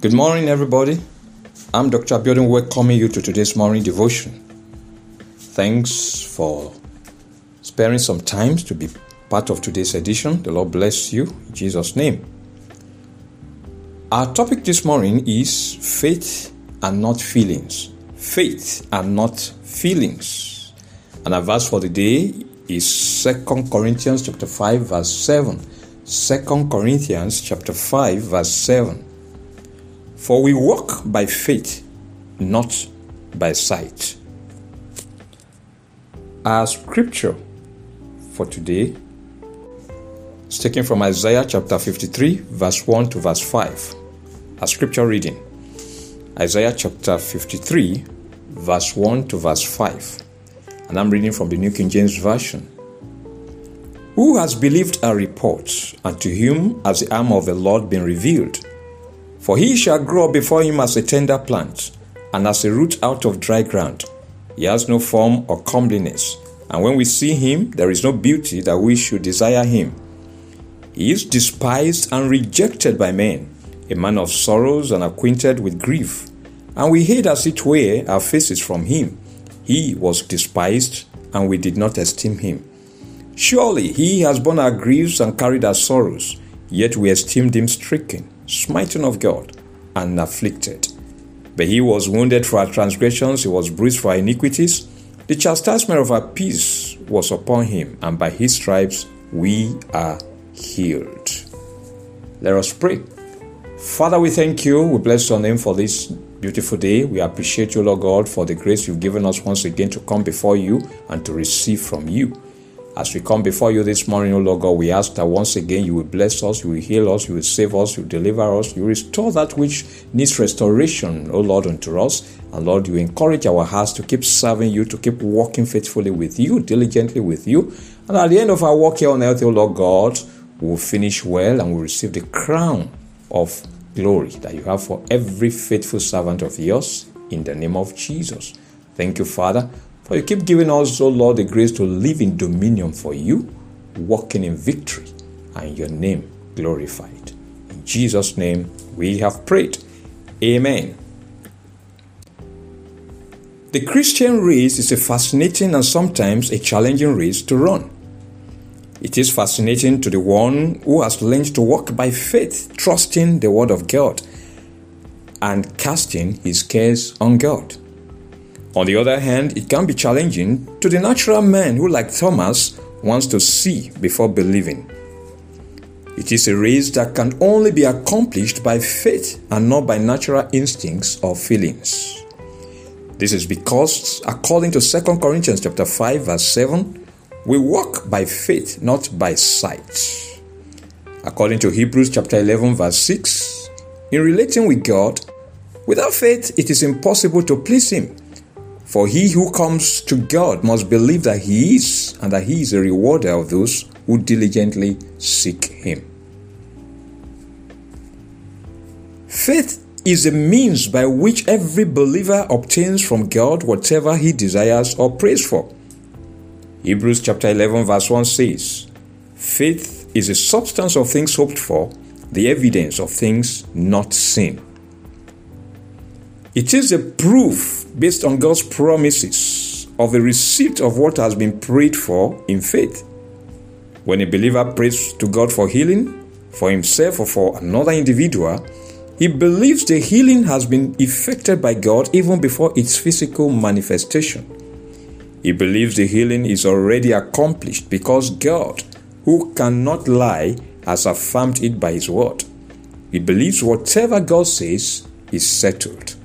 Good morning, everybody. I'm Dr. Abiodun welcoming you to today's morning devotion. Thanks for sparing some time to be part of today's edition. The Lord bless you in Jesus' name. Our topic this morning is faith and not feelings. Faith and not feelings. And our verse for the day is 2 Corinthians chapter 5 verse 7. 2 Corinthians chapter 5 verse 7. For we walk by faith, not by sight. Our scripture for today is taken from Isaiah chapter 53, verse 1 to verse 5. Our scripture reading Isaiah chapter 53, verse 1 to verse 5. And I'm reading from the New King James Version. Who has believed our report, and to whom has the arm of the Lord been revealed? For he shall grow up before him as a tender plant, and as a root out of dry ground. He has no form or comeliness, and when we see him, there is no beauty that we should desire him. He is despised and rejected by men, a man of sorrows and acquainted with grief. And we hid as it were our faces from him. He was despised, and we did not esteem him. Surely he has borne our griefs and carried our sorrows, yet we esteemed him stricken smitten of God, and afflicted. But he was wounded for our transgressions, he was bruised for our iniquities. The chastisement of our peace was upon him, and by his stripes we are healed. Let us pray. Father, we thank you. We bless your name for this beautiful day. We appreciate you, Lord God, for the grace you've given us once again to come before you and to receive from you. As we come before you this morning, O Lord God, we ask that once again you will bless us, you will heal us, you will save us, you will deliver us, you will restore that which needs restoration, O Lord, unto us. And Lord, you encourage our hearts to keep serving you, to keep walking faithfully with you, diligently with you. And at the end of our walk here on earth, O Lord God, we will finish well and we will receive the crown of glory that you have for every faithful servant of yours in the name of Jesus. Thank you, Father for you keep giving us, O Lord, the grace to live in dominion for you, walking in victory, and your name glorified. In Jesus' name we have prayed. Amen. The Christian race is a fascinating and sometimes a challenging race to run. It is fascinating to the one who has learned to walk by faith, trusting the Word of God and casting his cares on God. On the other hand, it can be challenging to the natural man who, like Thomas, wants to see before believing. It is a race that can only be accomplished by faith and not by natural instincts or feelings. This is because, according to 2 Corinthians chapter 5, verse 7, we walk by faith, not by sight. According to Hebrews chapter 11, verse 6, in relating with God, without faith it is impossible to please Him. For he who comes to God must believe that he is, and that he is a rewarder of those who diligently seek him. Faith is a means by which every believer obtains from God whatever he desires or prays for. Hebrews chapter 11 verse 1 says, Faith is a substance of things hoped for, the evidence of things not seen. It is a proof based on God's promises of the receipt of what has been prayed for in faith. When a believer prays to God for healing, for himself or for another individual, he believes the healing has been effected by God even before its physical manifestation. He believes the healing is already accomplished because God, who cannot lie, has affirmed it by His word. He believes whatever God says is settled.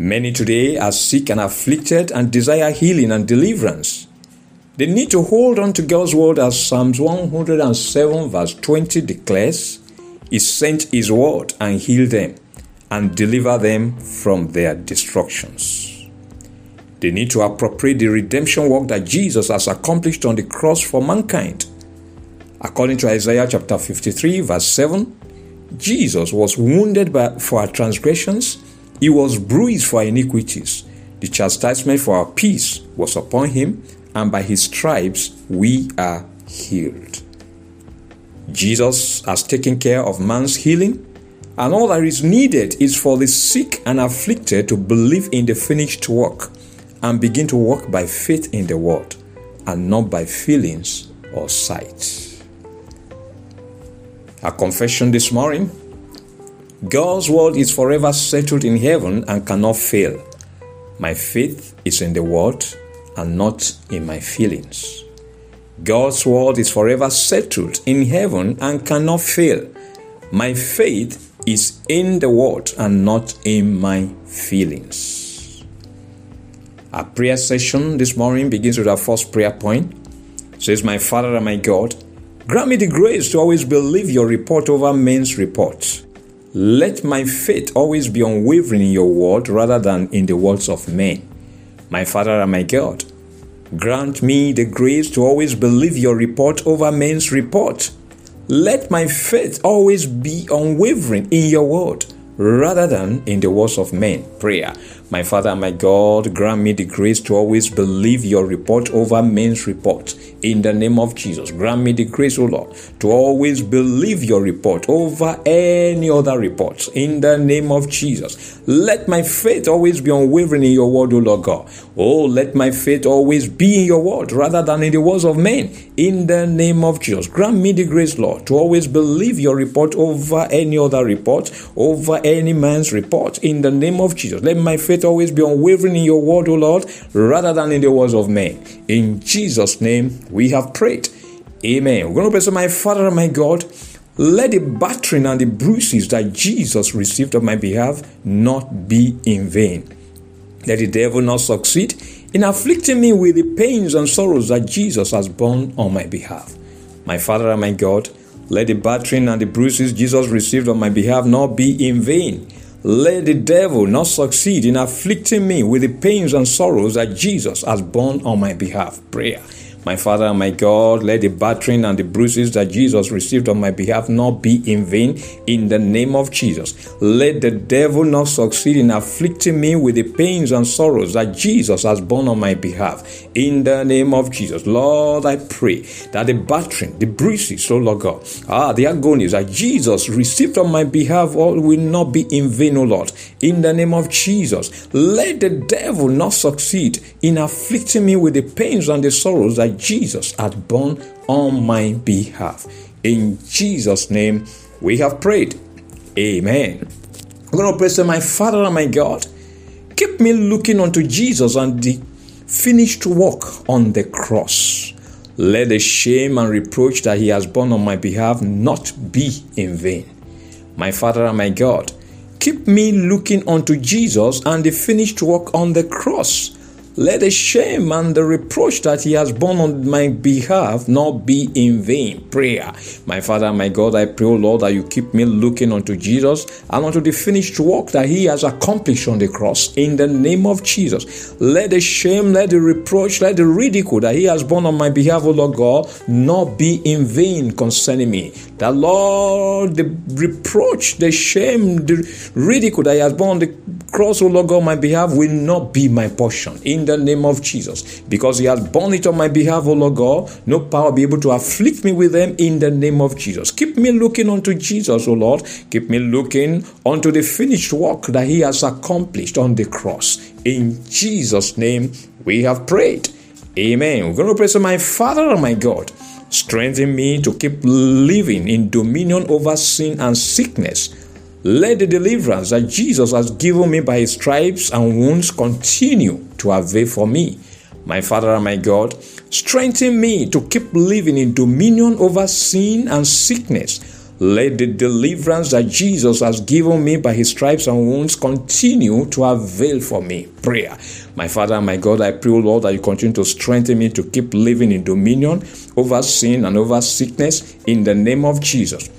Many today are sick and afflicted and desire healing and deliverance. They need to hold on to God's word as Psalms 107 verse 20 declares, He sent His word and healed them and deliver them from their destructions. They need to appropriate the redemption work that Jesus has accomplished on the cross for mankind. According to Isaiah chapter 53 verse 7, Jesus was wounded by, for our transgressions he was bruised for iniquities. The chastisement for our peace was upon him, and by his stripes we are healed. Jesus has taken care of man's healing, And all that is needed is for the sick and afflicted to believe in the finished work and begin to walk by faith in the word and not by feelings or sight. A confession this morning God's word is forever settled in heaven and cannot fail. My faith is in the word and not in my feelings. God's word is forever settled in heaven and cannot fail. My faith is in the word and not in my feelings. Our prayer session this morning begins with our first prayer point. It says, My Father and my God, grant me the grace to always believe your report over men's reports. Let my faith always be unwavering in your word rather than in the words of men. My Father and my God, grant me the grace to always believe your report over men's report. Let my faith always be unwavering in your word rather than in the words of men. Prayer. My Father, my God, grant me the grace to always believe your report over men's report. In the name of Jesus, grant me the grace, O Lord, to always believe your report over any other report. In the name of Jesus, let my faith always be unwavering in your word, O Lord God. Oh, let my faith always be in your word rather than in the words of men. In the name of Jesus, grant me the grace, Lord, to always believe your report over any other report, over any man's report. In the name of Jesus, let my faith always be unwavering in your word, O Lord, rather than in the words of men. In Jesus' name, we have prayed. Amen. We're going to pray, so my Father and my God, let the battering and the bruises that Jesus received on my behalf not be in vain. Let the devil not succeed in afflicting me with the pains and sorrows that Jesus has borne on my behalf. My Father and my God, let the battering and the bruises Jesus received on my behalf not be in vain. Let the devil not succeed in afflicting me with the pains and sorrows that Jesus has borne on my behalf. Prayer. My Father and my God, let the battering and the bruises that Jesus received on my behalf not be in vain in the name of Jesus. Let the devil not succeed in afflicting me with the pains and sorrows that Jesus has borne on my behalf in the name of Jesus. Lord, I pray that the battering, the bruises, oh Lord God, ah, the agonies that Jesus received on my behalf all will not be in vain, oh Lord, in the name of Jesus. Let the devil not succeed in afflicting me with the pains and the sorrows that Jesus had borne on my behalf. In Jesus' name, we have prayed. Amen. I'm going to pray, say, My Father and my God, keep me looking unto Jesus and the finished work on the cross. Let the shame and reproach that he has borne on my behalf not be in vain. My Father and my God, keep me looking unto Jesus and the finished work on the cross. Let the shame and the reproach that he has borne on my behalf not be in vain. Prayer. My Father, my God, I pray, O Lord, that you keep me looking unto Jesus and unto the finished work that he has accomplished on the cross. In the name of Jesus. Let the shame, let the reproach, let the ridicule that he has borne on my behalf, O Lord God, not be in vain concerning me. That Lord, the reproach, the shame, the ridicule that he has borne on the cross, O Lord God, on my behalf will not be my portion. In the name of Jesus. Because he has borne it on my behalf, O Lord God, no power be able to afflict me with them in the name of Jesus. Keep me looking unto Jesus, O Lord. Keep me looking unto the finished work that he has accomplished on the cross. In Jesus' name we have prayed. Amen. We're going to pray to my Father and my God. Strengthen me to keep living in dominion over sin and sickness let the deliverance that Jesus has given me by his stripes and wounds continue to avail for me. My Father and my God, strengthen me to keep living in dominion over sin and sickness. Let the deliverance that Jesus has given me by his stripes and wounds continue to avail for me. Prayer. My Father and my God, I pray, Lord, that you continue to strengthen me to keep living in dominion over sin and over sickness in the name of Jesus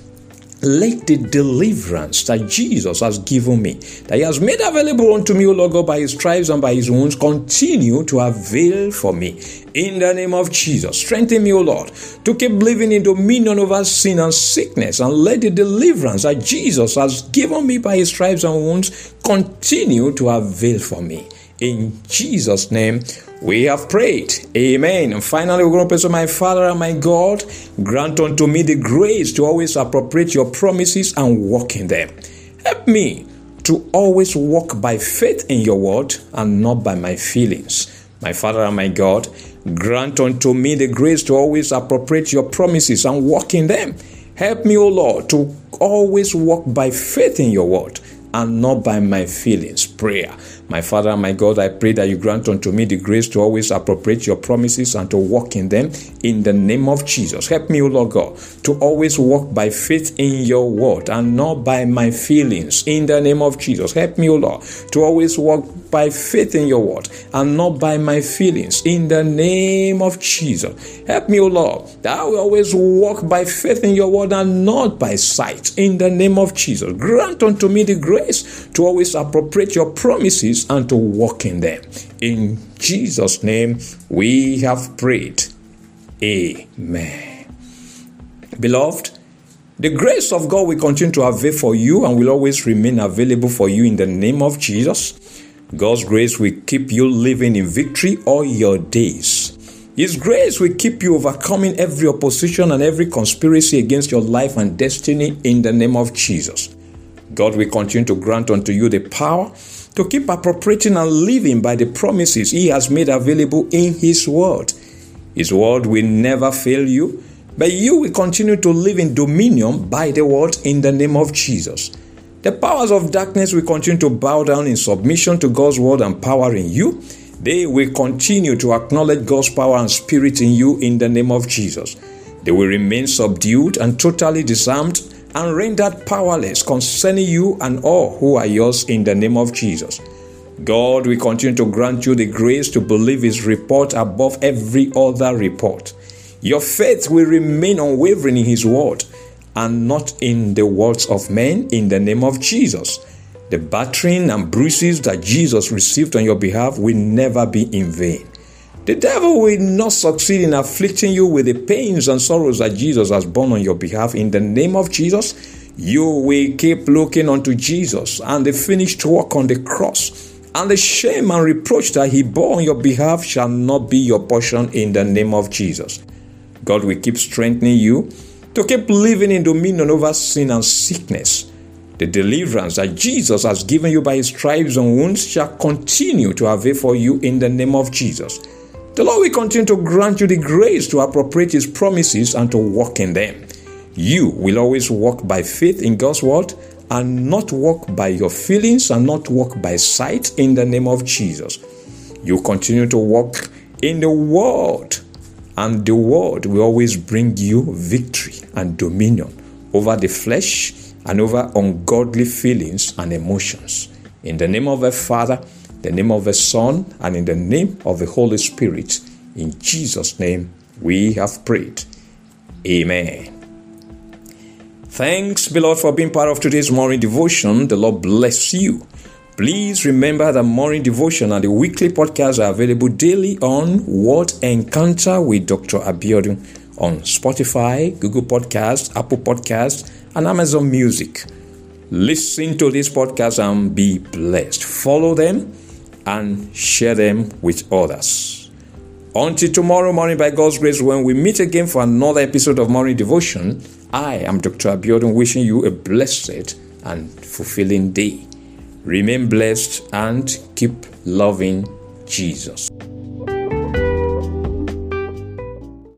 let the deliverance that Jesus has given me, that He has made available unto me, O Lord God, by His stripes and by His wounds, continue to avail for me. In the name of Jesus, strengthen me, O Lord, to keep living in dominion over sin and sickness, and let the deliverance that Jesus has given me by His stripes and wounds continue to avail for me. In Jesus' name, we have prayed. Amen. And finally, we're going to pray to my Father and my God. Grant unto me the grace to always appropriate your promises and walk in them. Help me to always walk by faith in your word and not by my feelings. My Father and my God, grant unto me the grace to always appropriate your promises and walk in them. Help me, O Lord, to always walk by faith in your word and not by my feelings. Prayer. My Father my God, I pray that you grant unto me the grace to always appropriate your promises and to walk in them in the name of Jesus. Help me, O Lord God, to always walk by faith in your word and not by my feelings in the name of Jesus. Help me, O Lord, to always walk by faith in your word and not by my feelings in the name of Jesus. Help me, O Lord, that I will always walk by faith in your word and not by sight in the name of Jesus. Grant unto me the grace to always appropriate your promises and to walk in them. In Jesus' name, we have prayed. Amen. Beloved, the grace of God will continue to avail for you and will always remain available for you in the name of Jesus. God's grace will keep you living in victory all your days. His grace will keep you overcoming every opposition and every conspiracy against your life and destiny in the name of Jesus. God will continue to grant unto you the power to keep appropriating and living by the promises He has made available in His Word. His Word will never fail you, but you will continue to live in dominion by the Word in the name of Jesus. The powers of darkness will continue to bow down in submission to God's Word and power in you. They will continue to acknowledge God's power and spirit in you in the name of Jesus. They will remain subdued and totally disarmed and rendered powerless concerning you and all who are yours in the name of Jesus. God will continue to grant you the grace to believe His report above every other report. Your faith will remain unwavering in His word and not in the words of men in the name of Jesus. The battering and bruises that Jesus received on your behalf will never be in vain. The devil will not succeed in afflicting you with the pains and sorrows that Jesus has borne on your behalf. In the name of Jesus, you will keep looking unto Jesus and the finished work on the cross. And the shame and reproach that he bore on your behalf shall not be your portion in the name of Jesus. God will keep strengthening you to keep living in dominion over sin and sickness. The deliverance that Jesus has given you by his stripes and wounds shall continue to avail for you in the name of Jesus. The Lord will continue to grant you the grace to appropriate His promises and to walk in them. You will always walk by faith in God's word and not walk by your feelings and not walk by sight in the name of Jesus. You continue to walk in the word, and the word will always bring you victory and dominion over the flesh and over ungodly feelings and emotions. In the name of the Father, the name of the Son, and in the name of the Holy Spirit. In Jesus' name we have prayed. Amen. Thanks, beloved, for being part of today's morning devotion. The Lord bless you. Please remember that morning devotion and the weekly podcast are available daily on What Encounter with Dr. Abiodun on Spotify, Google Podcasts, Apple Podcasts, and Amazon Music. Listen to this podcast and be blessed. Follow them and share them with others. Until tomorrow morning, by God's grace, when we meet again for another episode of Morning Devotion, I am Dr. Abiodun wishing you a blessed and fulfilling day. Remain blessed and keep loving Jesus.